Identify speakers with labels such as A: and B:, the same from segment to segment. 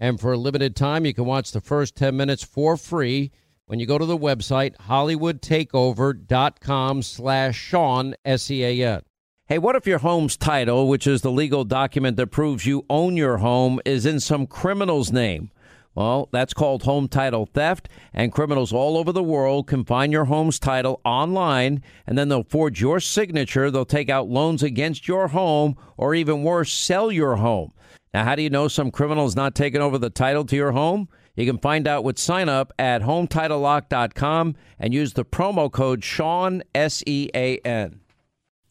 A: And for a limited time, you can watch the first 10 minutes for free when you go to the website hollywoodtakeover.com slash Sean, S-E-A-N. Hey, what if your home's title, which is the legal document that proves you own your home, is in some criminal's name? Well, that's called home title theft, and criminals all over the world can find your home's title online, and then they'll forge your signature. They'll take out loans against your home, or even worse, sell your home. Now, how do you know some criminal is not taking over the title to your home? You can find out with sign up at HometitleLock.com and use the promo code Sean, S E A N.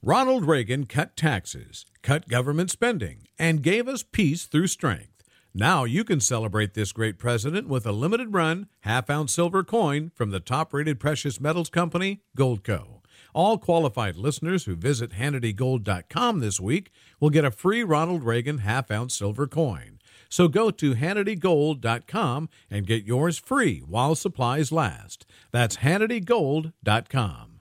B: Ronald Reagan cut taxes, cut government spending, and gave us peace through strength. Now you can celebrate this great president with a limited run, half ounce silver coin from the top rated precious metals company, Goldco. All qualified listeners who visit HannityGold.com this week will get a free Ronald Reagan half ounce silver coin. So go to HannityGold.com and get yours free while supplies last. That's HannityGold.com.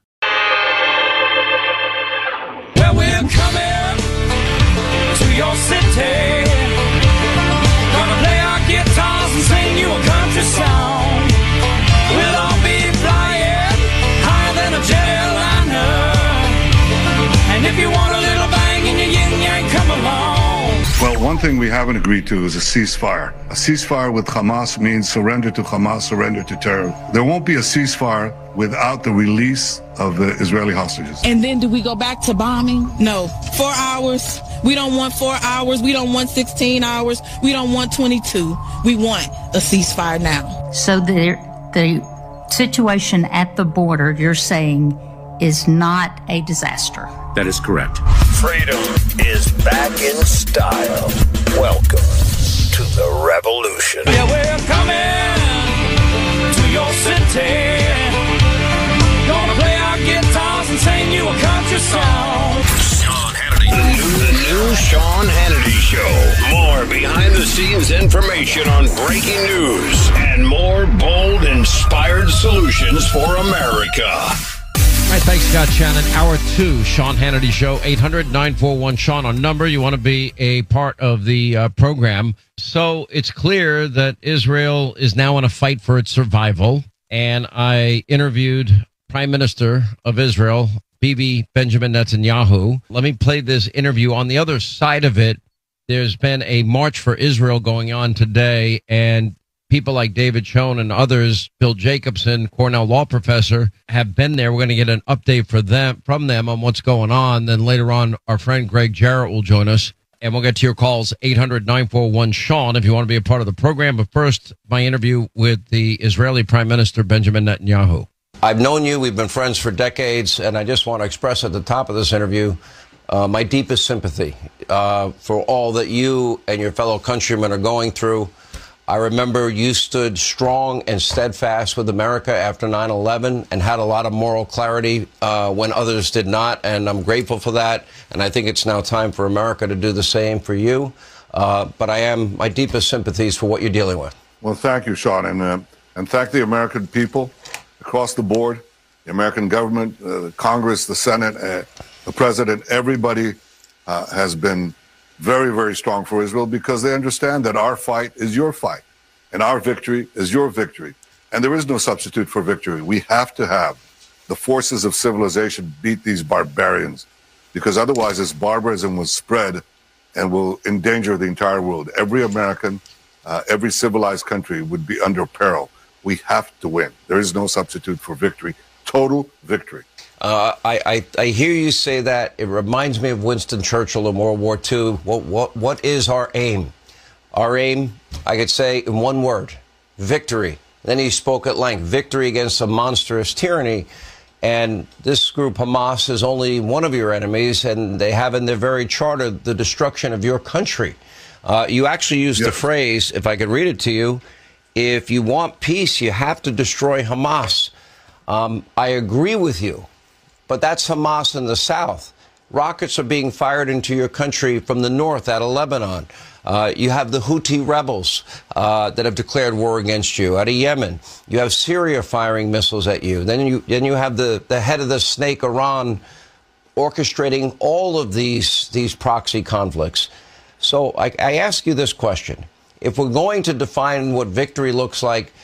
C: Well, we're coming to your city. Gonna play our guitars and sing you a country song. And if you want a little bang in your yin yang, come along.
D: Well, one thing we haven't agreed to is a ceasefire. A ceasefire with Hamas means surrender to Hamas, surrender to terror. There won't be a ceasefire without the release of the Israeli hostages.
E: And then do we go back to bombing? No. Four hours. We don't want four hours. We don't want 16 hours. We don't want 22. We want a ceasefire now.
F: So the, the situation at the border, you're saying, is not a disaster.
G: That is correct.
H: Freedom is back in style. Welcome to the revolution.
C: Yeah, we're coming to your city. Gonna play our guitars and sing you a country song.
H: Sean Hannity. The new, the new Sean Hannity Show. More behind the scenes information on breaking news and more bold, inspired solutions for America.
A: All right, thanks, Scott Shannon. Hour two, Sean Hannity Show, 800 941 Sean on number. You want to be a part of the uh, program. So it's clear that Israel is now in a fight for its survival. And I interviewed Prime Minister of Israel, Bibi Benjamin Netanyahu. Let me play this interview. On the other side of it, there's been a march for Israel going on today, and people like David Schoen and others, Bill Jacobson, Cornell law professor, have been there. We're going to get an update for them from them on what's going on. Then later on, our friend Greg Jarrett will join us. And we'll get to your calls, 800 941 Sean, if you want to be a part of the program. But first, my interview with the Israeli Prime Minister, Benjamin Netanyahu. I've known you. We've been friends for decades. And I just want to express at the top of this interview uh, my deepest sympathy uh, for all that you and your fellow countrymen are going through. I remember you stood strong and steadfast with America after 9 11 and had a lot of moral clarity uh, when others did not. And I'm grateful for that. And I think it's now time for America to do the same for you. Uh, but I am my deepest sympathies for what you're dealing with.
D: Well, thank you, Sean, and uh, and thank the American people across the board, the American government, uh, Congress, the Senate, uh, the President. Everybody uh, has been very, very strong for Israel because they understand that our fight is your fight, and our victory is your victory, and there is no substitute for victory. We have to have the forces of civilization beat these barbarians, because otherwise, this barbarism will spread and will endanger the entire world. Every American, uh, every civilized country would be under peril. We have to win. There is no substitute for victory. Total victory.
A: Uh, I, I, I hear you say that. It reminds me of Winston Churchill in World War II. What, what, what is our aim? Our aim, I could say in one word victory. Then he spoke at length victory against a monstrous tyranny. And this group, Hamas, is only one of your enemies, and they have in their very charter the destruction of your country.
G: Uh, you actually used the phrase, if I could read it to you, if you want peace, you have to destroy Hamas. Um, I agree with you, but that's Hamas in the south. Rockets are being fired into your country from the north out of Lebanon. Uh, you have the Houthi rebels uh, that have declared war against you out of Yemen. You have Syria firing missiles at you. Then you then you have the, the head of the snake, Iran, orchestrating all of these these proxy conflicts. So I, I ask you this question: If we're going to define what victory looks like,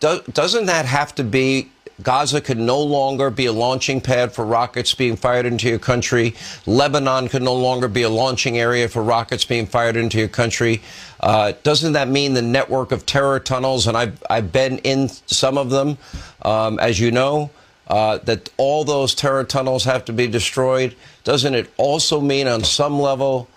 G: do, doesn't that have to be Gaza could no longer be a launching pad for rockets being fired into your country. Lebanon could no longer be a launching area for rockets being fired into your country. Uh, doesn't that mean the network of terror tunnels, and I've, I've been in some of them, um, as you know, uh, that all those terror tunnels have to be destroyed? Doesn't it also mean on some level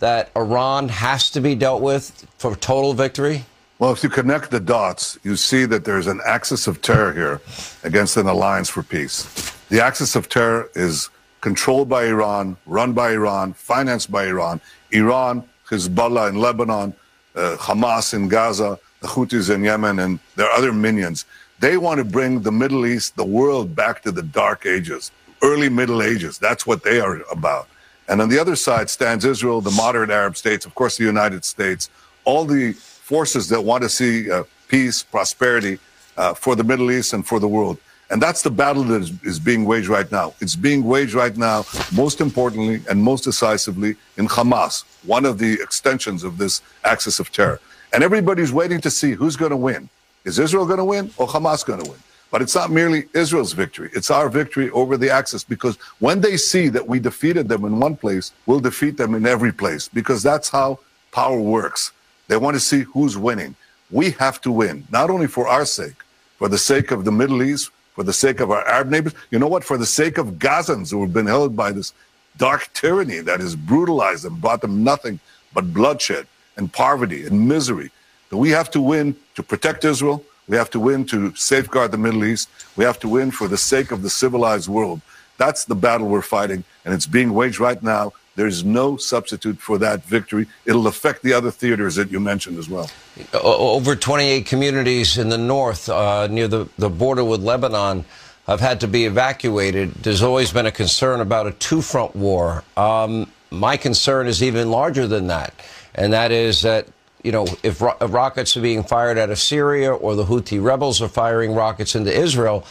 G: that Iran has to be dealt with for total victory?
D: Well, if you connect the dots, you see that there's an axis of terror here against an alliance for peace. The axis of terror is controlled by Iran, run by Iran, financed by Iran. Iran, Hezbollah in Lebanon, uh, Hamas in Gaza, the Houthis in Yemen, and their other minions. They want to bring the Middle East, the world, back to the dark ages, early Middle Ages. That's what they are about. And on the other side stands Israel, the moderate Arab states, of course, the United States, all the forces that want to see uh, peace, prosperity uh, for the Middle East and for the world. And that's the battle that is, is, being waged right now. It's being waged right now, most importantly and most decisively, in Hamas, one of the extensions of this axis of terror. And everybody's waiting to see who's going to win. Is Israel going to win or Hamas going to win? But it's not merely Israel's victory. It's our victory over the axis because when they see that we defeated them in one place, we'll defeat them in every place because that's how power works. They want to see who's winning. We have to win, not only for our sake, for the sake of the Middle East, for the sake of our Arab neighbors. You know what? For the sake of Gazans who have been held by this dark tyranny that has brutalized them, brought them nothing but bloodshed and poverty and misery. We have to win to protect Israel. We have to win to safeguard the Middle East. We have to win for the sake of the civilized world. That's the battle we're fighting, and it's being waged right now there's no substitute for that victory. It'll affect the other theaters that you mentioned as well.
G: Over 28 communities in the north uh, near the, the border with Lebanon have had to be evacuated. There's always been a concern about a two front war. Um, my concern is even larger than that, and that is that. You know, if, ro- rockets are being fired out of Syria or the Houthi rebels are firing rockets into Israel,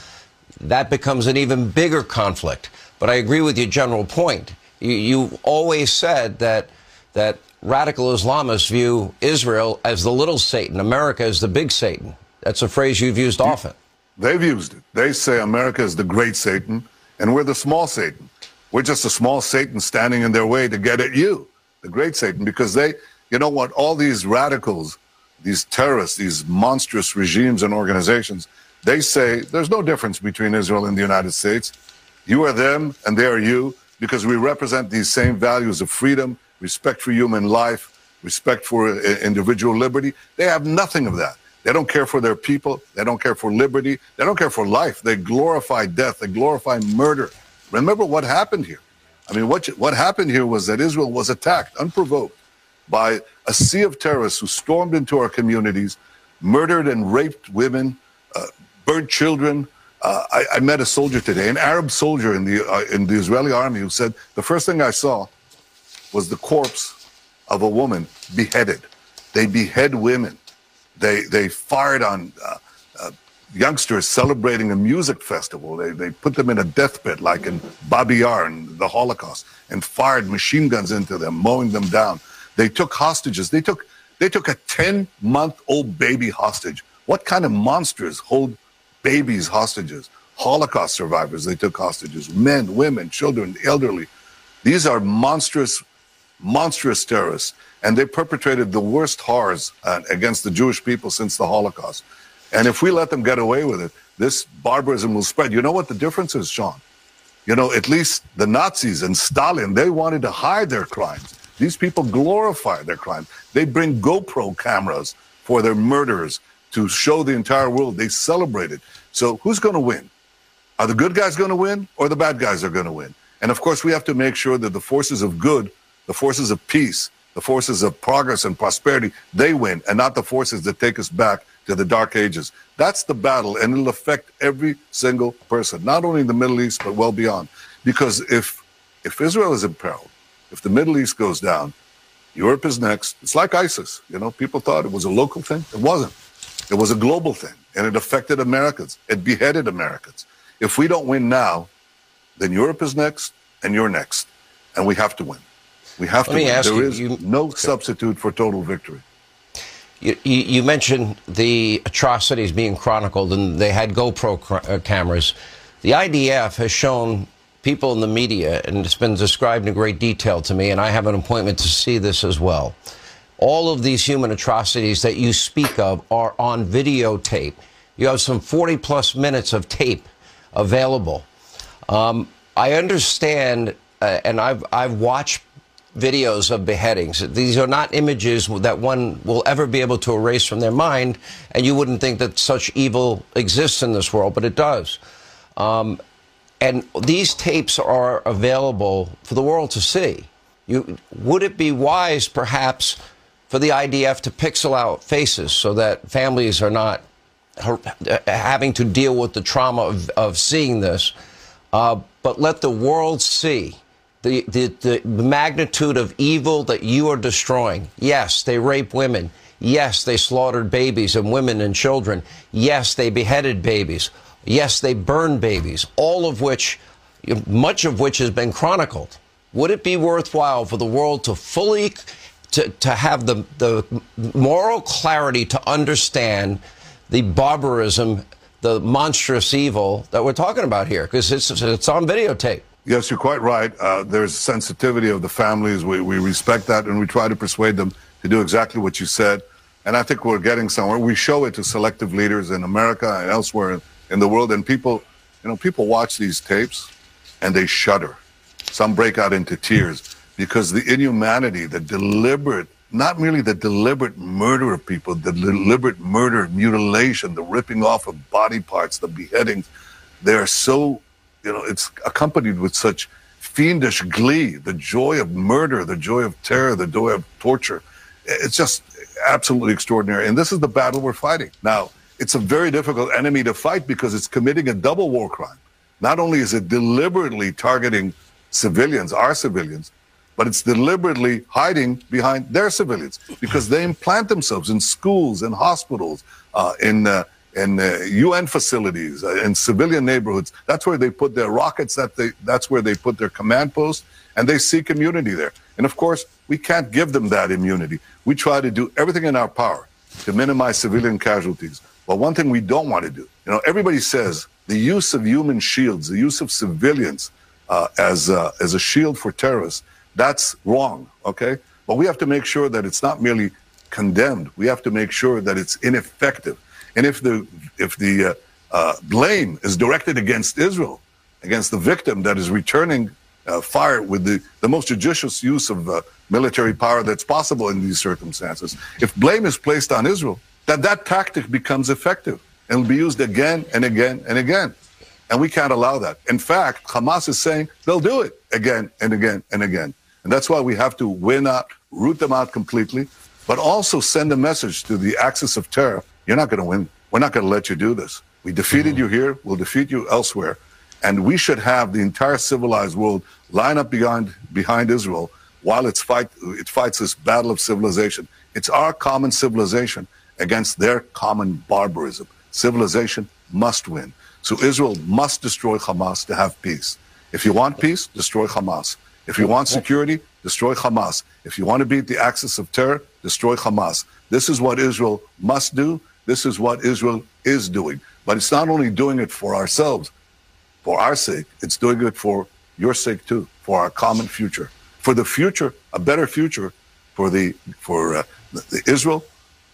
G: that becomes an even bigger conflict. But I agree with your general point you, you always said that that radical Islamists view Israel as the little Satan, America as the big Satan. That's a phrase you've used often.
D: They've used it. They say America is the great Satan and we're the small Satan. We're just a small Satan standing in their way to get at you, the great Satan, because they, you know what, all these radicals, these terrorists, these monstrous regimes and organizations, they say there's no difference between Israel and the United States. You are them and they are you because we represent these same values of freedom, respect for human life, respect for uh, individual liberty. They have nothing of that. They don't care for their people. They don't care for liberty. They don't care for life. They glorify death. They glorify murder. Remember what happened here. I mean, what, what happened here was that Israel was attacked unprovoked by a sea of terrorists who stormed into our communities, murdered and raped women, uh, burnt children, uh, I, I, met a soldier today, an Arab soldier in the uh, in the Israeli army, who said the first thing I saw was the corpse of a woman beheaded. They behead women. They they fired on uh, uh youngsters celebrating a music festival. They they put them in a deathbed like in Babi Yar in the Holocaust, and fired machine guns into them, mowing them down. They took hostages. They took they took a ten month old baby hostage. What kind of monsters hold babies hostages, Holocaust survivors they took hostages, men, women, children, elderly. These are monstrous, monstrous terrorists, and they perpetrated the worst horrors uh, against the Jewish people since the Holocaust. And if we let them get away with it, this barbarism will spread. You know what the difference is, Sean? You know, at least the Nazis and Stalin, they wanted to hide their crimes. These people glorify their crimes. They bring GoPro cameras for their murderers to show the entire world they celebrated. So who's going to win? Are the good guys going to win or the bad guys are going to win? And of course, we have to make sure that the forces of good, the forces of peace, the forces of progress and prosperity, they win, and not the forces that take us back to the dark ages. That's the battle, and it'll affect every single person, not only in the Middle East, but well beyond. Because if if Israel is imperiled, if the Middle East goes down, Europe is next. It's like ISIS. You know, people thought it was a local thing. It wasn't. It was a global thing, and it affected Americans. It beheaded Americans. If we don't win now, then Europe is next, and you're next, and we have to win. We have
G: Let
D: to
G: me
D: win. There
G: you,
D: is
G: you-
D: no substitute for total victory.
G: You, you, you mentioned the atrocities being chronicled, and they had GoPro cr- uh, cameras. The IDF has shown people in the media, and it's been described in great detail to me, and I have an appointment to see this as well. All of these human atrocities that you speak of are on videotape. You have some 40 plus minutes of tape available. Um, I understand, uh, and I've, I've watched videos of beheadings. These are not images that one will ever be able to erase from their mind, and you wouldn't think that such evil exists in this world, but it does. Um, and these tapes are available for the world to see. You, would it be wise, perhaps, for the IDF to pixel out faces so that families are not having to deal with the trauma of, of seeing this, uh, but let the world see the, the, the magnitude of evil that you are destroying. Yes, they rape women. Yes, they slaughtered babies and women and children. Yes, they beheaded babies. Yes, they burned babies, all of which, much of which has been chronicled. Would it be worthwhile for the world to fully, to, to have the, the moral clarity to understand the barbarism, the monstrous evil that we're talking about here? Because it's, it's on videotape.
D: Yes, you're quite right. Uh, there's sensitivity of the families. We, we respect that, and we try to persuade them to do exactly what you said. And I think we're getting somewhere. We show it to selective leaders in America and elsewhere in the world, and people, you know, people watch these tapes and they shudder. Some break out into tears because the inhumanity, the deliberate, not merely the deliberate murder of people, the deliberate murder, mutilation, the ripping off of body parts, the beheadings, they are so you know, it's accompanied with such fiendish glee, the joy of murder, the joy of terror, the joy of torture. It's just absolutely extraordinary. And this is the battle we're fighting. Now, it's a very difficult enemy to fight because it's committing a double war crime. Not only is it deliberately targeting civilians, our civilians, but it's deliberately hiding behind their civilians because they implant themselves in schools, in hospitals, uh, in uh, in uh, UN facilities, uh, in civilian neighborhoods. That's where they put their rockets. That they that's where they put their command posts, and they seek immunity there. And of course, we can't give them that immunity. We try to do everything in our power to minimize civilian casualties. But one thing we don't want to do, you know, everybody says the use of human shields, the use of civilians uh, as uh, as a shield for terrorists, that's wrong. Okay, but we have to make sure that it's not merely condemned. We have to make sure that it's ineffective. And if the if the uh, uh, blame is directed against Israel, against the victim that is returning uh, fire with the, the most judicious use of uh, military power that's possible in these circumstances, if blame is placed on Israel, that that tactic becomes effective and will be used again and again and again. And we can't allow that. In fact, Hamas is saying they'll do it again and again and again. And that's why we have to win out, root them out completely, but also send a message to the axis of terror you're not going to win. We're not going to let you do this. We defeated mm-hmm. you here. We'll defeat you elsewhere. And we should have the entire civilized world line up behind, behind Israel while it's fight, it fights this battle of civilization. It's our common civilization against their common barbarism. Civilization must win. So Israel must destroy Hamas to have peace. If you want peace, destroy Hamas. If you want security, destroy Hamas. If you want to beat the axis of terror, destroy Hamas. This is what Israel must do. This is what Israel is doing. But it's not only doing it for ourselves, for our sake, it's doing it for your sake too, for our common future, for the future, a better future for the for uh, the Israel,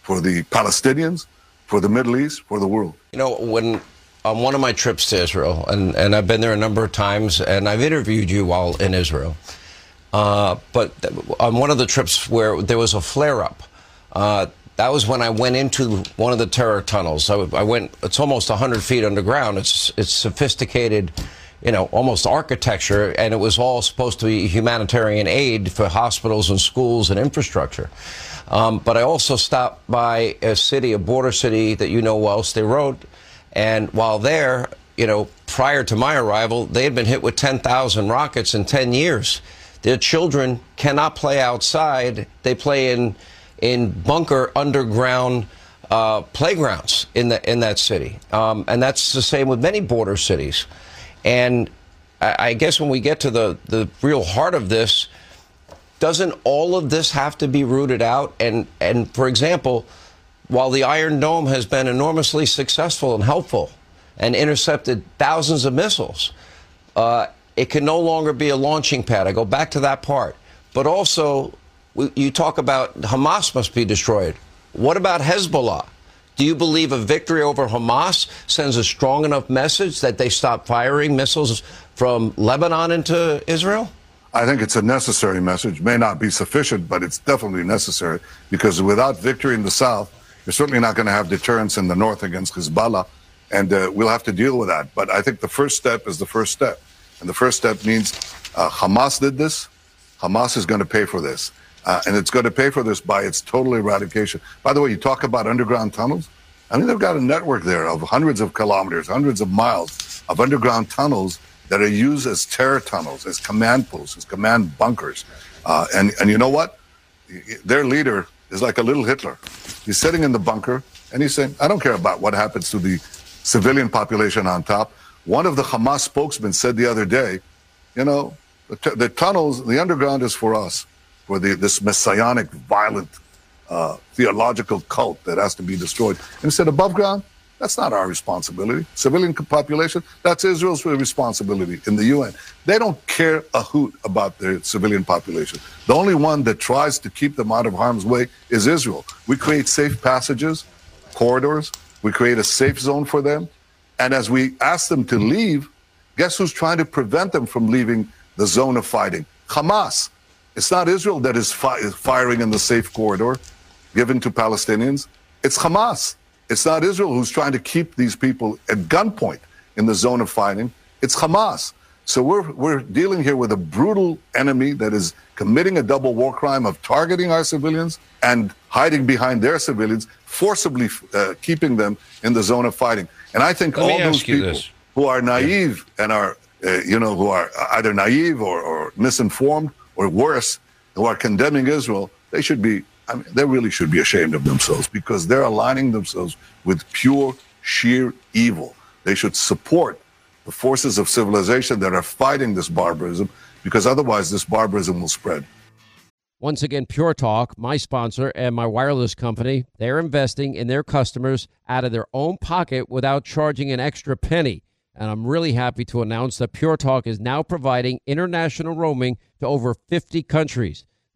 D: for the Palestinians, for the Middle East, for the world.
G: You know, when on one of my trips to Israel, and, and I've been there a number of times, and I've interviewed you while in Israel. Uh, but on one of the trips where there was a flare up, uh, that was when I went into one of the terror tunnels. I, I went, it's almost 100 feet underground. It's, it's sophisticated you know, almost architecture, and it was all supposed to be humanitarian aid for hospitals and schools and infrastructure. Um, but I also stopped by a city, a border city that you know well, Sderot, and while there, you know, prior to my arrival, they had been hit with 10,000 rockets in 10 years. Their children cannot play outside; they play in in bunker underground uh, playgrounds in the in that city, um, and that's the same with many border cities. And I, I guess when we get to the the real heart of this, doesn't all of this have to be rooted out? And and for example, while the Iron Dome has been enormously successful and helpful, and intercepted thousands of missiles, uh, it can no longer be a launching pad. I go back to that part, but also you talk about Hamas must be destroyed. What about Hezbollah? Do you believe a victory over Hamas sends a strong enough message that they stop firing missiles from Lebanon into Israel?
D: I think it's a necessary message. May not be sufficient, but it's definitely necessary because without victory in the south, you're certainly not going to have deterrence in the north against Hezbollah, and uh, we'll have to deal with that. But I think the first step is the first step, and the first step means uh, Hamas did this. Hamas is going to pay for this. Uh, and it's going to pay for this by its total eradication. By the way, you talk about underground tunnels. I mean, they've got a network there of hundreds of kilometers, hundreds of miles of underground tunnels that are used as terror tunnels, as command posts, as command bunkers. Uh, and, and you know what? Their leader is like a little Hitler. He's sitting in the bunker and he's saying, I don't care about what happens to the civilian population on top. One of the Hamas spokesmen said the other day, you know, the, t- the tunnels, the underground is for us for the, this messianic, violent, uh, theological cult that has to be destroyed. And he said, above ground, that's not our responsibility. Civilian population, that's Israel's responsibility in the UN. They don't care a hoot about their civilian population. The only one that tries to keep them out of harm's way is Israel. We create safe passages, corridors, we create a safe zone for them. And as we ask them to leave, guess who's trying to prevent them from leaving the zone of fighting? Hamas. It's not Israel that is fi- firing in the safe corridor given to Palestinians. It's Hamas. It's not Israel who's trying to keep these people at gunpoint in the zone of fighting. It's Hamas. So we're, we're dealing here with a brutal enemy that is committing a double war crime of targeting our civilians and hiding behind their civilians, forcibly uh, keeping them in the zone of fighting. And I think
G: Let
D: all those people
G: this.
D: who are naive yeah. and are, uh, you know, who are either naive or, or misinformed or worse, who are condemning Israel, they should be, I mean, they really should be ashamed of themselves because they're aligning themselves with pure, sheer evil. They should support the forces of civilization that are fighting this barbarism because otherwise this barbarism will spread.
A: Once again, Pure Talk, my sponsor and my wireless company, they're investing in their customers out of their own pocket without charging an extra penny. And I'm really happy to announce that Pure Talk is now providing international roaming to over 50 countries.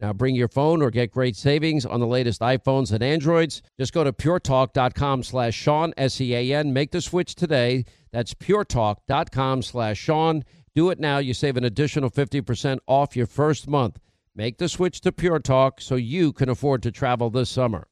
A: Now bring your phone or get great savings on the latest iPhones and Androids. Just go to puretalk.com slash Sean, S-E-A-N. Make the switch today. That's puretalk.com slash Sean. Do it now. You save an additional 50% off your first month. Make the switch to Pure Talk so you can afford to travel this summer.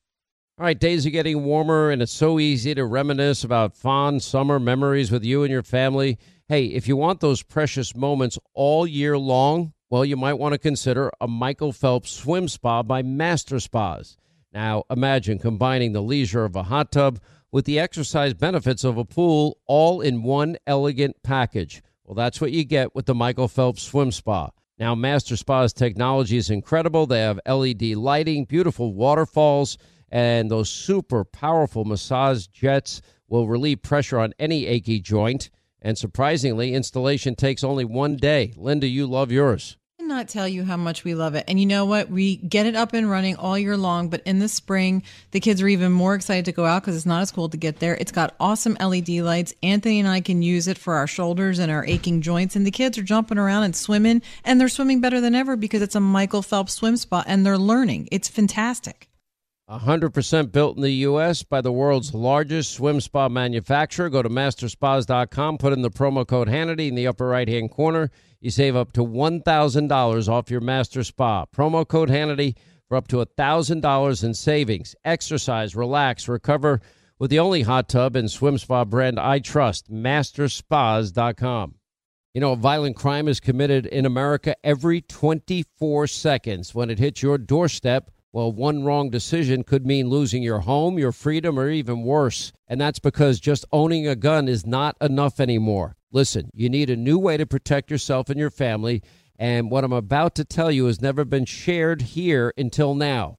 A: All right, days are getting warmer, and it's so easy to reminisce about fond summer memories with you and your family. Hey, if you want those precious moments all year long, well, you might want to consider a Michael Phelps swim spa by Master Spas. Now, imagine combining the leisure of a hot tub with the exercise benefits of a pool all in one elegant package. Well, that's what you get with the Michael Phelps Swim Spa. Now, Master Spa's technology is incredible. They have LED lighting, beautiful waterfalls, and those super powerful massage jets will relieve pressure on any achy joint. And surprisingly, installation takes only one day. Linda, you love yours.
I: not tell you how much we love it. And you know what? We get it up and running all year long, but in the spring, the kids are even more excited to go out because it's not as cold to get there. It's got awesome LED lights. Anthony and I can use it for our shoulders and our aching joints. And the kids are jumping around and swimming, and they're swimming better than ever because it's a Michael Phelps swim spa and they're learning. It's fantastic.
A: 100% built in the U.S. by the world's largest swim spa manufacturer. Go to masterspas.com, put in the promo code Hannity in the upper right hand corner. You save up to $1,000 off your master spa. Promo code Hannity for up to $1,000 in savings. Exercise, relax, recover with the only hot tub and swim spa brand I trust, masterspas.com. You know, a violent crime is committed in America every 24 seconds. When it hits your doorstep, well, one wrong decision could mean losing your home, your freedom, or even worse. And that's because just owning a gun is not enough anymore. Listen, you need a new way to protect yourself and your family. And what I'm about to tell you has never been shared here until now.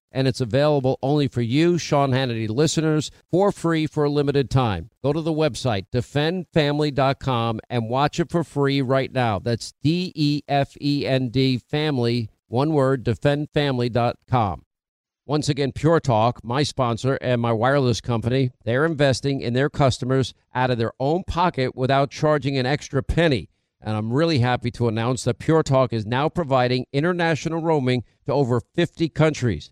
A: and it's available only for you, Sean Hannity listeners, for free for a limited time. Go to the website, defendfamily.com, and watch it for free right now. That's D E F E N D family, one word, defendfamily.com. Once again, Pure Talk, my sponsor and my wireless company, they're investing in their customers out of their own pocket without charging an extra penny. And I'm really happy to announce that Pure Talk is now providing international roaming to over 50 countries.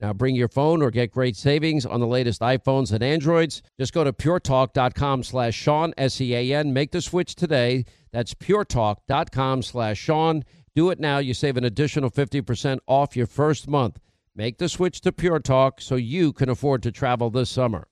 A: Now bring your phone or get great savings on the latest iPhones and Androids. Just go to puretalk.com slash Sean, S-E-A-N. Make the switch today. That's puretalk.com slash Sean. Do it now. You save an additional 50% off your first month. Make the switch to Pure Talk so you can afford to travel this summer.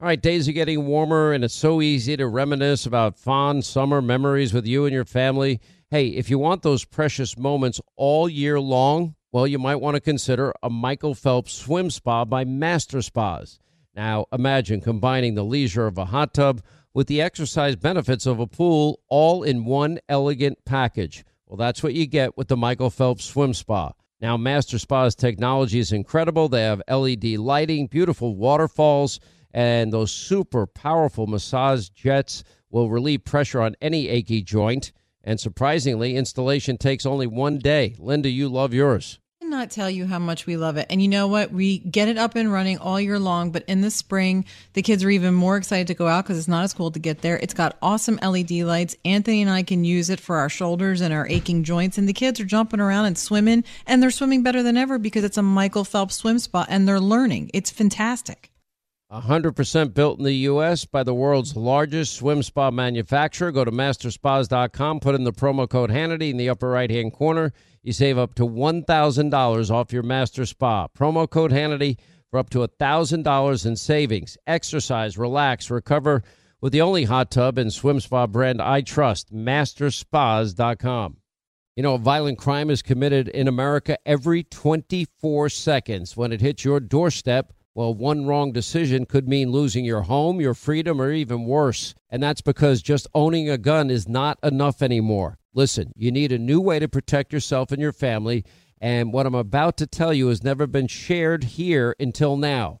A: All right, days are getting warmer, and it's so easy to reminisce about fond summer memories with you and your family. Hey, if you want those precious moments all year long, well, you might want to consider a Michael Phelps swim spa by Master Spas. Now, imagine combining the leisure of a hot tub with the exercise benefits of a pool all in one elegant package. Well, that's what you get with the Michael Phelps Swim Spa. Now, Master Spa's technology is incredible. They have LED lighting, beautiful waterfalls, and those super powerful massage jets will relieve pressure on any achy joint. And surprisingly, installation takes only one day. Linda, you love yours
I: not tell you how much we love it. And you know what? We get it up and running all year long, but in the spring, the kids are even more excited to go out because it's not as cold to get there. It's got awesome LED lights. Anthony and I can use it for our shoulders and our aching joints. And the kids are jumping around and swimming, and they're swimming better than ever because it's a Michael Phelps swim spot and they're learning. It's fantastic.
A: 100% built in the U.S. by the world's largest swim spa manufacturer. Go to masterspas.com, put in the promo code Hannity in the upper right hand corner. You save up to $1,000 off your master spa. Promo code Hannity for up to $1,000 in savings. Exercise, relax, recover with the only hot tub and swim spa brand I trust, masterspas.com. You know, violent crime is committed in America every 24 seconds. When it hits your doorstep, well, one wrong decision could mean losing your home, your freedom, or even worse. And that's because just owning a gun is not enough anymore. Listen, you need a new way to protect yourself and your family. And what I'm about to tell you has never been shared here until now.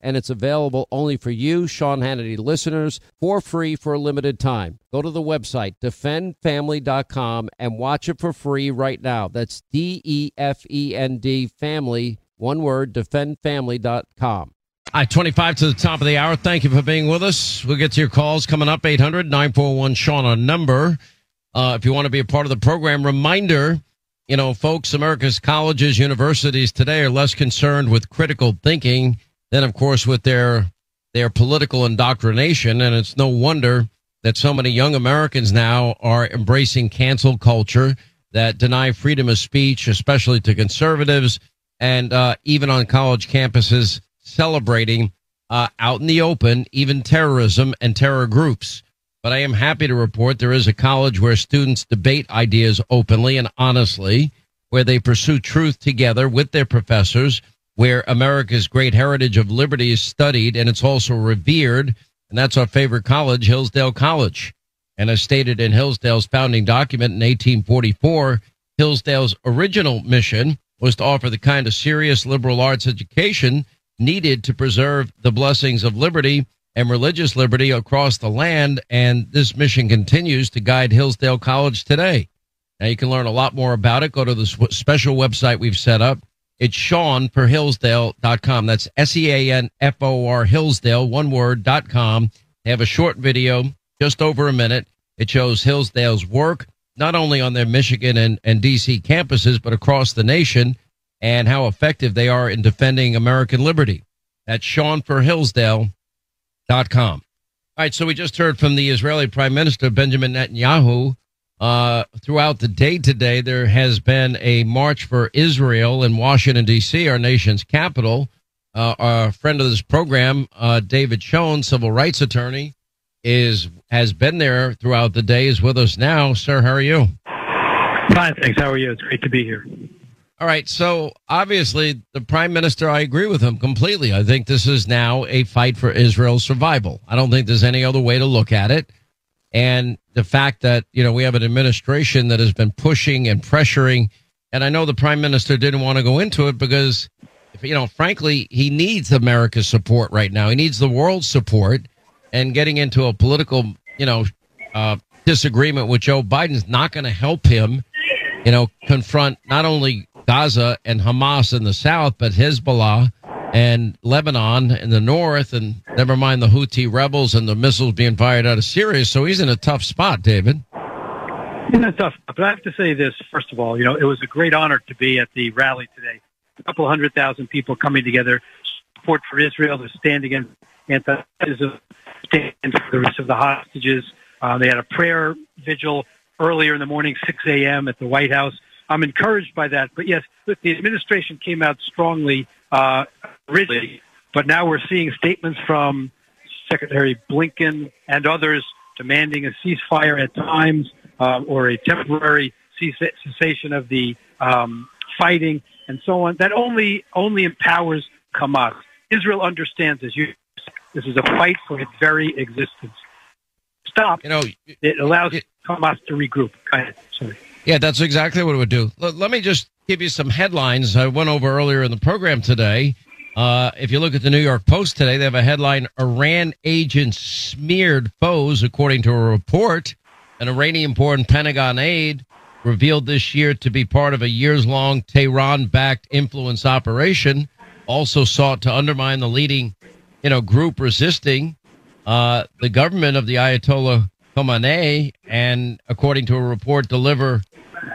A: and it's available only for you, Sean Hannity listeners, for free for a limited time. Go to the website, defendfamily.com, and watch it for free right now. That's D E F E N D family, One word, defendfamily.com. I 25 to the top of the hour. Thank you for being with us. We'll get to your calls coming up 800 941 Sean, our number. Uh, if you want to be a part of the program, reminder you know, folks, America's colleges, universities today are less concerned with critical thinking than, of course, with their their political indoctrination. And it's no wonder that so many young Americans now are embracing cancel culture that deny freedom of speech, especially to conservatives, and uh, even on college campuses celebrating uh, out in the open, even terrorism and terror groups. But I am happy to report there is a college where students debate ideas openly and honestly, where they pursue truth together with their professors, where America's great heritage of liberty is studied and it's also revered. And that's our favorite college, Hillsdale College. And as stated in Hillsdale's founding document in 1844, Hillsdale's original mission was to offer the kind of serious liberal arts education needed to preserve the blessings of liberty and religious liberty across the land. And this mission continues to guide Hillsdale College today. Now you can learn a lot more about it. Go to the special website we've set up. It's Sean for Hillsdale.com. That's S-E-A-N-F-O-R Hillsdale, one word, dot com. They have a short video, just over a minute. It shows Hillsdale's work, not only on their Michigan and, and DC campuses, but across the nation and how effective they are in defending American liberty. That's Sean for Hillsdale dot com. All right, so we just heard from the Israeli Prime Minister Benjamin Netanyahu. Uh, throughout the day today, there has been a march for Israel in Washington D.C., our nation's capital. Uh, our friend of this program, uh, David Schoen, civil rights attorney, is has been there throughout the day. Is with us now, sir. How are you?
J: Fine, thanks. How are you? It's great to be here.
A: All right. So obviously, the prime minister, I agree with him completely. I think this is now a fight for Israel's survival. I don't think there's any other way to look at it. And the fact that, you know, we have an administration that has been pushing and pressuring. And I know the prime minister didn't want to go into it because, you know, frankly, he needs America's support right now. He needs the world's support. And getting into a political, you know, uh, disagreement with Joe Biden is not going to help him, you know, confront not only Gaza and Hamas in the south, but Hezbollah and Lebanon in the north, and never mind the Houthi rebels and the missiles being fired out of Syria. So he's in a tough spot, David.
J: In a tough, but I have to say this first of all. You know, it was a great honor to be at the rally today. A couple hundred thousand people coming together, support for Israel, to stand against anti-Semitism, stand for the release of the hostages. Uh, they had a prayer vigil earlier in the morning, 6 a.m. at the White House. I'm encouraged by that. But yes, look, the administration came out strongly uh, originally, but now we're seeing statements from Secretary Blinken and others demanding a ceasefire at times uh, or a temporary cessation of the um, fighting and so on. That only only empowers Hamas. Israel understands this. You, this is a fight for its very existence. Stop. You know, it allows it, Hamas to regroup. Go ahead. Sorry.
A: Yeah, that's exactly what it would do. L- let me just give you some headlines I went over earlier in the program today. Uh, if you look at the New York Post today, they have a headline Iran agents smeared foes, according to a report. An Iranian born Pentagon aide revealed this year to be part of a years long Tehran backed influence operation, also sought to undermine the leading you know, group resisting uh, the government of the Ayatollah Khomeini, and according to a report, deliver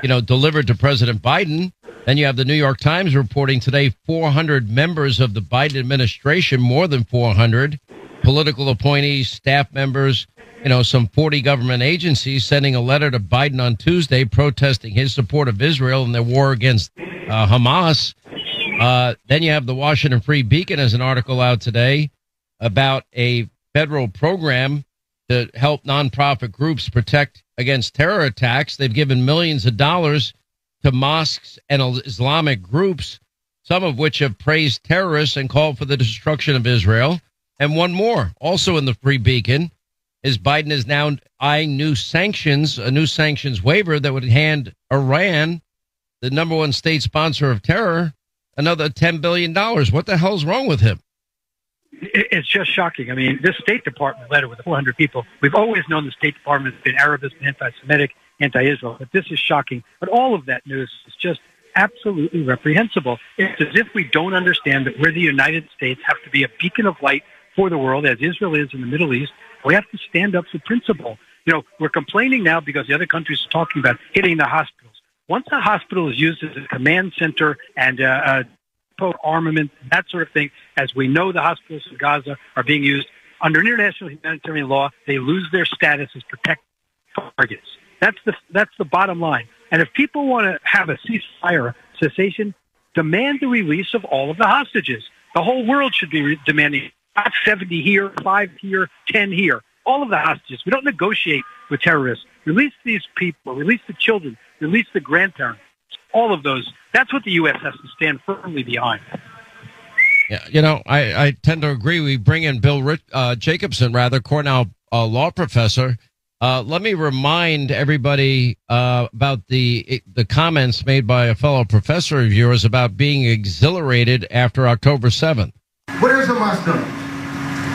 A: you know, delivered to President Biden. Then you have the New York Times reporting today 400 members of the Biden administration, more than 400 political appointees, staff members, you know, some 40 government agencies sending a letter to Biden on Tuesday protesting his support of Israel and their war against uh, Hamas. Uh, then you have the Washington Free Beacon as an article out today about a federal program to help nonprofit groups protect against terror attacks. They've given millions of dollars to mosques and Islamic groups, some of which have praised terrorists and called for the destruction of Israel. And one more, also in the Free Beacon, is Biden is now eyeing new sanctions, a new sanctions waiver that would hand Iran, the number one state sponsor of terror, another $10 billion. What the hell's wrong with him?
J: It's just shocking. I mean, this State Department letter with the 400 people, we've always known the State Department has been Arabist, anti-Semitic, anti-Israel, but this is shocking. But all of that news is just absolutely reprehensible. It's as if we don't understand that we're the United States, have to be a beacon of light for the world, as Israel is in the Middle East. We have to stand up for principle. You know, we're complaining now because the other countries are talking about hitting the hospitals. Once a hospital is used as a command center and uh, uh, armament, that sort of thing, as we know the hospitals in Gaza are being used under international humanitarian law, they lose their status as protected targets. That's the that's the bottom line. And if people want to have a ceasefire cessation, demand the release of all of the hostages. The whole world should be demanding not 70 here, five here, 10 here. All of the hostages. We don't negotiate with terrorists. Release these people. Release the children. Release the grandparents. All of those. That's what the U.S. has to stand firmly behind.
A: Yeah, you know, I, I tend to agree. We bring in Bill Rich, uh, Jacobson, rather, Cornell uh, law professor. Uh, let me remind everybody uh, about the the comments made by a fellow professor of yours about being exhilarated after October 7th.
K: What has Hamas done?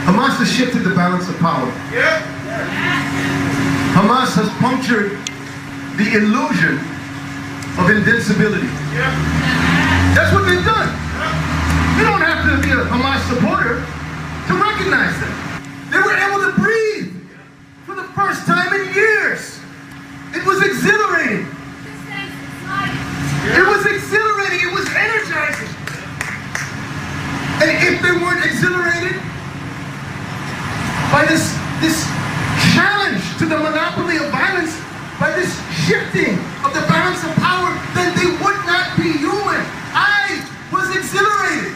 K: Hamas has shifted the balance of power. Yeah. Hamas has punctured the illusion of invincibility. Yeah. That's what they've done. You don't have to be a Hamas supporter to recognize that. They were able to breathe for the first time in years. It was exhilarating. It was exhilarating. It was energizing. And if they weren't exhilarated by this, this challenge to the monopoly of violence, by this shifting of the balance of power, then they would not be human. I was exhilarated.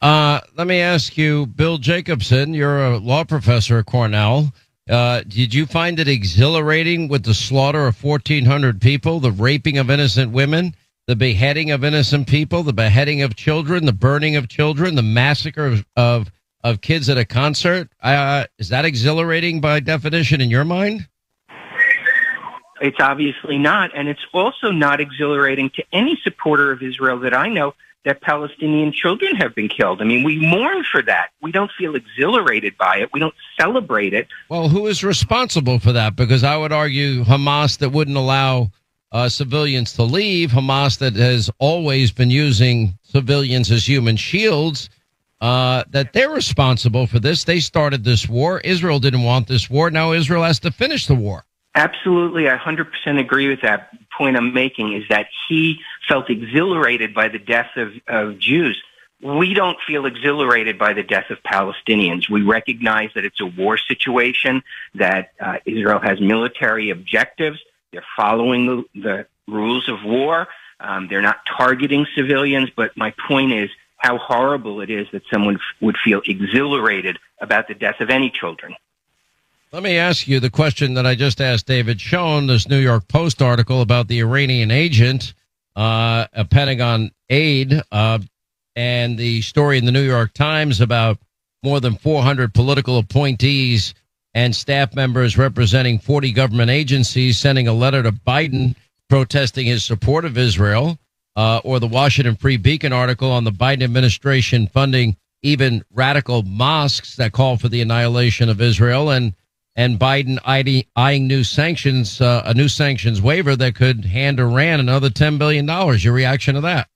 A: Uh, let me ask you, Bill Jacobson, you're a law professor at Cornell. Uh, did you find it exhilarating with the slaughter of 1,400 people, the raping of innocent women, the beheading of innocent people, the beheading of children, the burning of children, the massacre of, of, of kids at a concert? Uh, is that exhilarating by definition in your mind?
L: It's obviously not. And it's also not exhilarating to any supporter of Israel that I know that Palestinian children have been killed. I mean, we mourn for that. We don't feel exhilarated by it. We don't celebrate it.
A: Well, who is responsible for that? Because I would argue Hamas that wouldn't allow uh, civilians to leave, Hamas that has always been using civilians as human shields, uh, that they're responsible for this. They started this war. Israel didn't want this war. Now Israel has to finish the war.
L: Absolutely, I 100% agree with that point I'm making is that he felt exhilarated by the death of, of Jews. We don't feel exhilarated by the death of Palestinians. We recognize that it's a war situation, that uh, Israel has military objectives. They're following the, the rules of war. Um, they're not targeting civilians, but my point is how horrible it is that someone f- would feel exhilarated about the death of any children.
A: Let me ask you the question that I just asked David Schoen, this New York Post article about the Iranian agent, uh, a Pentagon aide, uh, and the story in the New York Times about more than 400 political appointees and staff members representing 40 government agencies sending a letter to Biden protesting his support of Israel, uh, or the Washington Free Beacon article on the Biden administration funding even radical mosques that call for the annihilation of Israel and and Biden eyeing, new sanctions, uh, a new sanctions waiver that could hand Iran another $10 billion. Your reaction to that?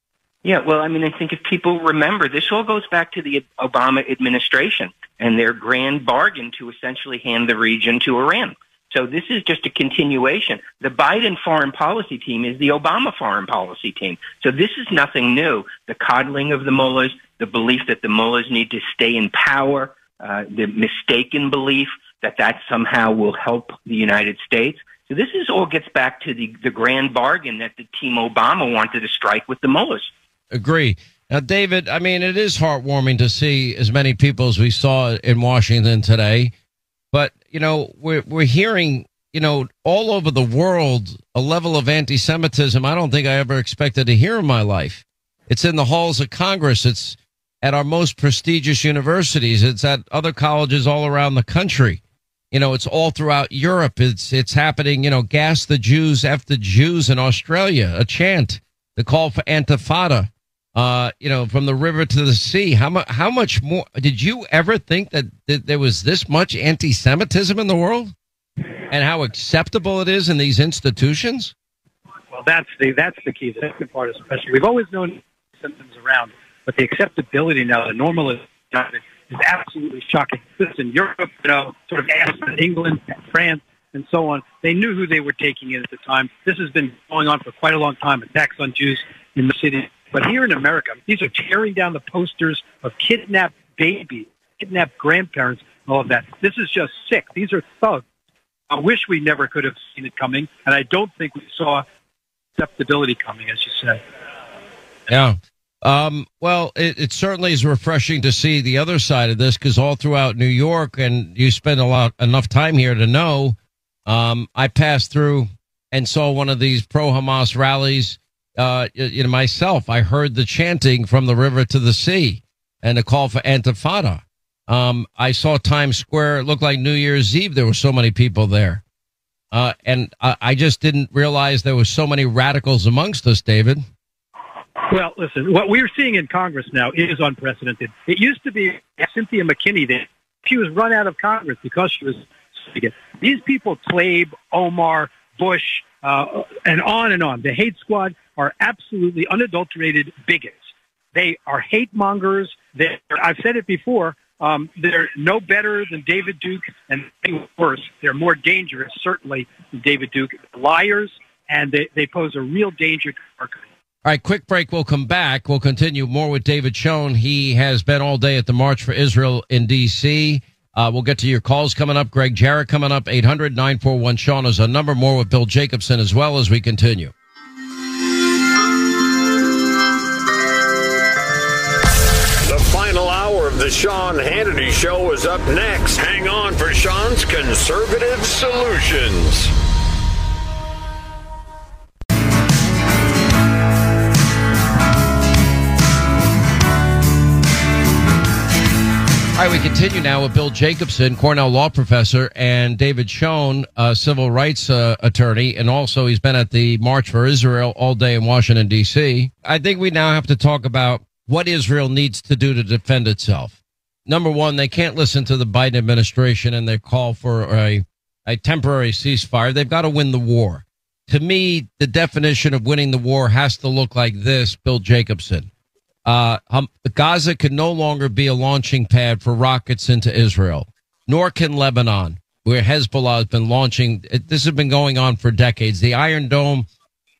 L: Yeah, well, I mean, I think if people remember, this all goes back to the Obama administration and their grand bargain to essentially hand the region to Iran. So this is just a continuation. The Biden foreign policy team is the Obama foreign policy team. So this is nothing new. The coddling of the mullahs, the belief that the mullahs need to stay in power, uh, the mistaken belief that that somehow will help the United States. So this is all gets back to the, the grand bargain that the team Obama wanted to strike with the mullahs.
A: Agree. Now, David, I mean, it is heartwarming to see as many people as we saw in Washington today. But, you know, we're, we're hearing, you know, all over the world a level of anti Semitism I don't think I ever expected to hear in my life. It's in the halls of Congress. It's at our most prestigious universities. It's at other colleges all around the country. You know, it's all throughout Europe. It's it's happening. You know, gas the Jews, f the Jews in Australia. A chant, the call for intifada. Uh, you know, from the river to the sea. How much? How much more? Did you ever think that, that there was this much anti-Semitism in the world, and how acceptable it is in these institutions?
J: Well, that's the that's the key. The second part, especially, we've always known symptoms around, but the acceptability now, the normalization is absolutely shocking. Listen, Europe, you know, sort of England, France, and so on. They knew who they were taking in at the time. This has been going on for quite a long time. Attacks on Jews in the city, but here in America, these are tearing down the posters of kidnapped babies, kidnapped grandparents, all of that. This is just sick. These are thugs. I wish we never could have seen it coming, and I don't think we saw acceptability coming, as you said.
A: Yeah. Um, well, it, it, certainly is refreshing to see the other side of this because all throughout New York, and you spend a lot enough time here to know. Um, I passed through and saw one of these pro Hamas rallies. Uh, you know, myself, I heard the chanting from the river to the sea and a call for intifada. Um, I saw Times Square. It looked like New Year's Eve. There were so many people there. Uh, and I, I just didn't realize there were so many radicals amongst us, David.
J: Well, listen, what we're seeing in Congress now is unprecedented. It used to be Cynthia McKinney that she was run out of Congress because she was these people, Tlaib, Omar, Bush, uh, and on and on. The hate squad are absolutely unadulterated bigots. They are hate mongers. I've said it before. Um, they're no better than David Duke, and worse, they're more dangerous, certainly, than David Duke. Liars, and they, they pose a real danger to our country.
A: All right, quick break. We'll come back. We'll continue more with David Schoen. He has been all day at the March for Israel in D.C. Uh, we'll get to your calls coming up. Gregg Jarrett coming up. 800 941 Sean is a number. More with Bill Jacobson as well as we continue.
H: Of the Sean Hannity Show is up next. Hang on for Sean's conservative solutions.
A: All right, we continue now with Bill Jacobson, Cornell law professor, and David Schoen, a civil rights uh, attorney, and also he's been at the March for Israel all day in Washington, D.C. I think we now have to talk about what Israel needs to do to defend itself. Number one, they can't listen to the Biden administration and their call for a, a temporary ceasefire. They've got to win the war. To me, the definition of winning the war has to look like this, Bill Jacobson. Uh, um, Gaza can no longer be a launching pad for rockets into Israel, nor can Lebanon, where Hezbollah has been launching. This has been going on for decades. The Iron Dome,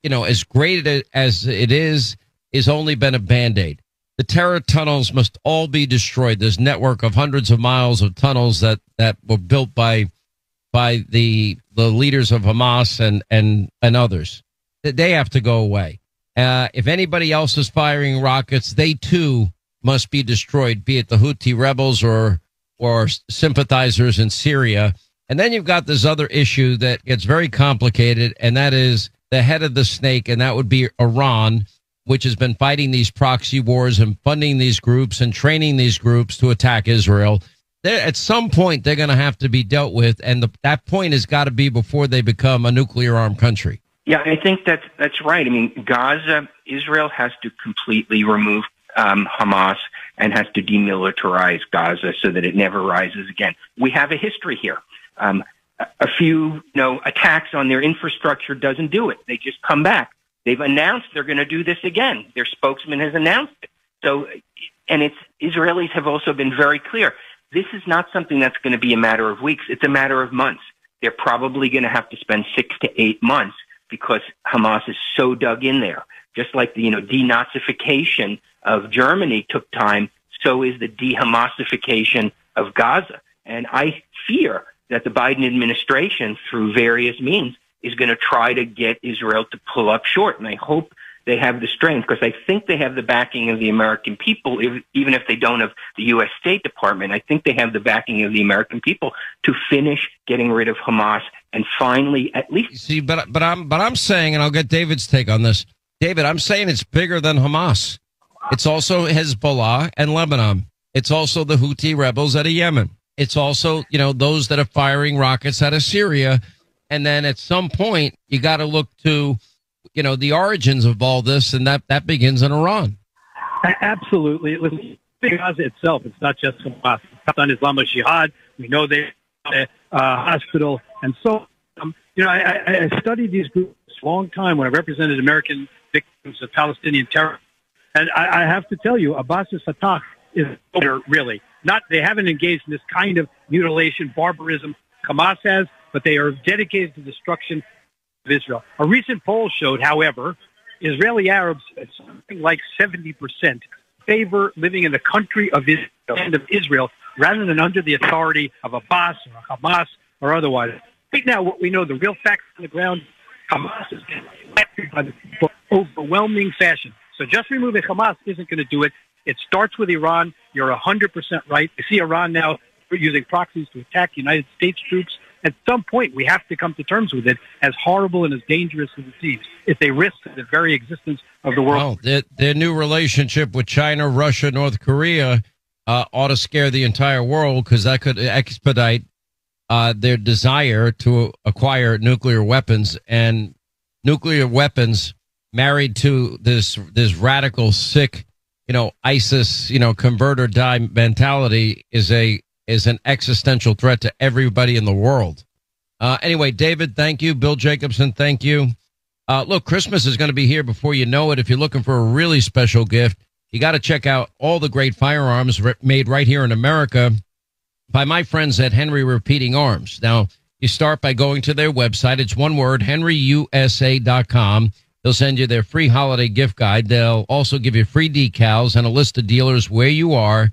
A: you know, as great as it is, is only been a band aid. The terror tunnels must all be destroyed. This network of hundreds of miles of tunnels that, that were built by by the the leaders of Hamas and and and others, they have to go away. Uh, if anybody else is firing rockets, they too must be destroyed, be it the Houthi rebels or or sympathizers in Syria. And then you've got this other issue that gets very complicated, and that is the head of the snake, and that would be Iran, which has been fighting these proxy wars and funding these groups and training these groups to attack Israel. At some point, they're going to have to be dealt with, and the, that point has got to be before they become a nuclear armed country.
L: Yeah, I think that's that's right. I mean, Gaza, Israel has to completely remove um, Hamas and has to demilitarize Gaza so that it never rises again. We have a history here. Um, a few, you know, attacks on their infrastructure doesn't do it. They just come back. They've announced they're going to do this again. Their spokesman has announced it. So, and it's Israelis have also been very clear. This is not something that's going to be a matter of weeks. It's a matter of months. They're probably going to have to spend six to eight months because Hamas is so dug in there. Just like the, you know, denazification of Germany took time, so is the de-Hamasification of Gaza. And I fear that the Biden administration, through various means, is going to try to get Israel to pull up short. And I hope they have the strength because I think they have the backing of the American people, if, even if they don't have the U.S. State Department. I think they have the backing of the American people to finish getting rid of Hamas and finally, at least.
A: See, but but I'm but I'm saying, and I'll get David's take on this. David, I'm saying it's bigger than Hamas. It's also Hezbollah and Lebanon. It's also the Houthi rebels out of Yemen. It's also, you know, those that are firing rockets out of Syria. And then at some point, you got to look to you know, the origins of all this, and that, that begins in Iran.
J: Absolutely. Listen, Gaza itself, it's not just Hamas. It's on Islamic Jihad. We know they uh, hospital and so um, you know, I, I studied these groups long time when I represented American victims of Palestinian terror. And I, I have to tell you, Abbas's Fatah is really. Not, they haven't engaged in this kind of mutilation, barbarism Hamas has, but they are dedicated to destruction of Israel. A recent poll showed, however, Israeli Arabs, something like 70%, favor living in the country of Israel, of Israel, rather than under the authority of Abbas or Hamas or otherwise. Right now, what we know, the real facts on the ground, Hamas is getting by the overwhelming fashion. So just removing Hamas isn't going to do it. It starts with Iran. You're 100% right. You see Iran now using proxies to attack United States troops. At some point, we have to come to terms with it, as horrible and as dangerous as it seems, if they risk the very existence of the world.
A: Well, their, their new relationship with China, Russia, North Korea uh, ought to scare the entire world because that could expedite uh, their desire to acquire nuclear weapons and nuclear weapons married to this this radical, sick, you know, ISIS, you know, convert or die mentality is a is an existential threat to everybody in the world. Uh, anyway, David, thank you. Bill Jacobson, thank you. Uh, look, Christmas is going to be here before you know it. If you're looking for a really special gift, you got to check out all the great firearms made right here in America by my friends at Henry Repeating Arms. Now, you start by going to their website. It's one word, henryusa.com. They'll send you their free holiday gift guide. They'll also give you free decals and a list of dealers where you are.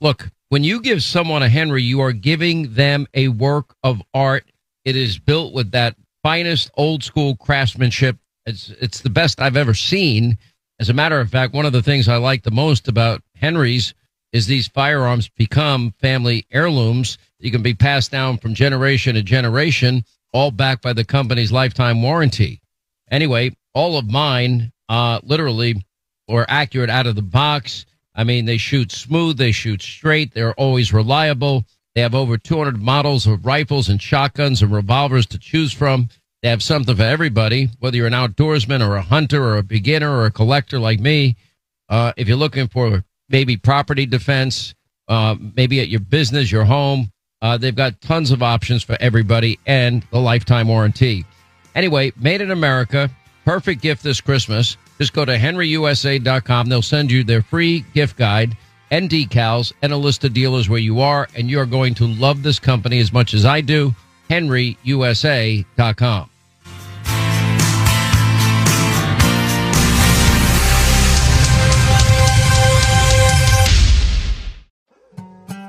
A: Look, when you give someone a Henry, you are giving them a work of art. It is built with that finest old school craftsmanship. It's it's the best I've ever seen. As a matter of fact, one of the things I like the most about Henry's is these firearms become family heirlooms. You can be passed down from generation to generation, all backed by the company's lifetime warranty. Anyway, all of mine, uh, literally, were accurate out of the box. I mean, they shoot smooth, they shoot straight, they're always reliable. They have over 200 models of rifles and shotguns and revolvers to choose from. They have something for everybody, whether you're an outdoorsman or a hunter or a beginner or a collector like me. Uh, if you're looking for maybe property defense, uh, maybe at your business, your home, uh, they've got tons of options for everybody and the lifetime warranty. Anyway, made in America, perfect gift this Christmas. Just go to henryusa.com. They'll send you their free gift guide and decals and a list of dealers where you are, and you're going to love this company as much as I do. henryusa.com.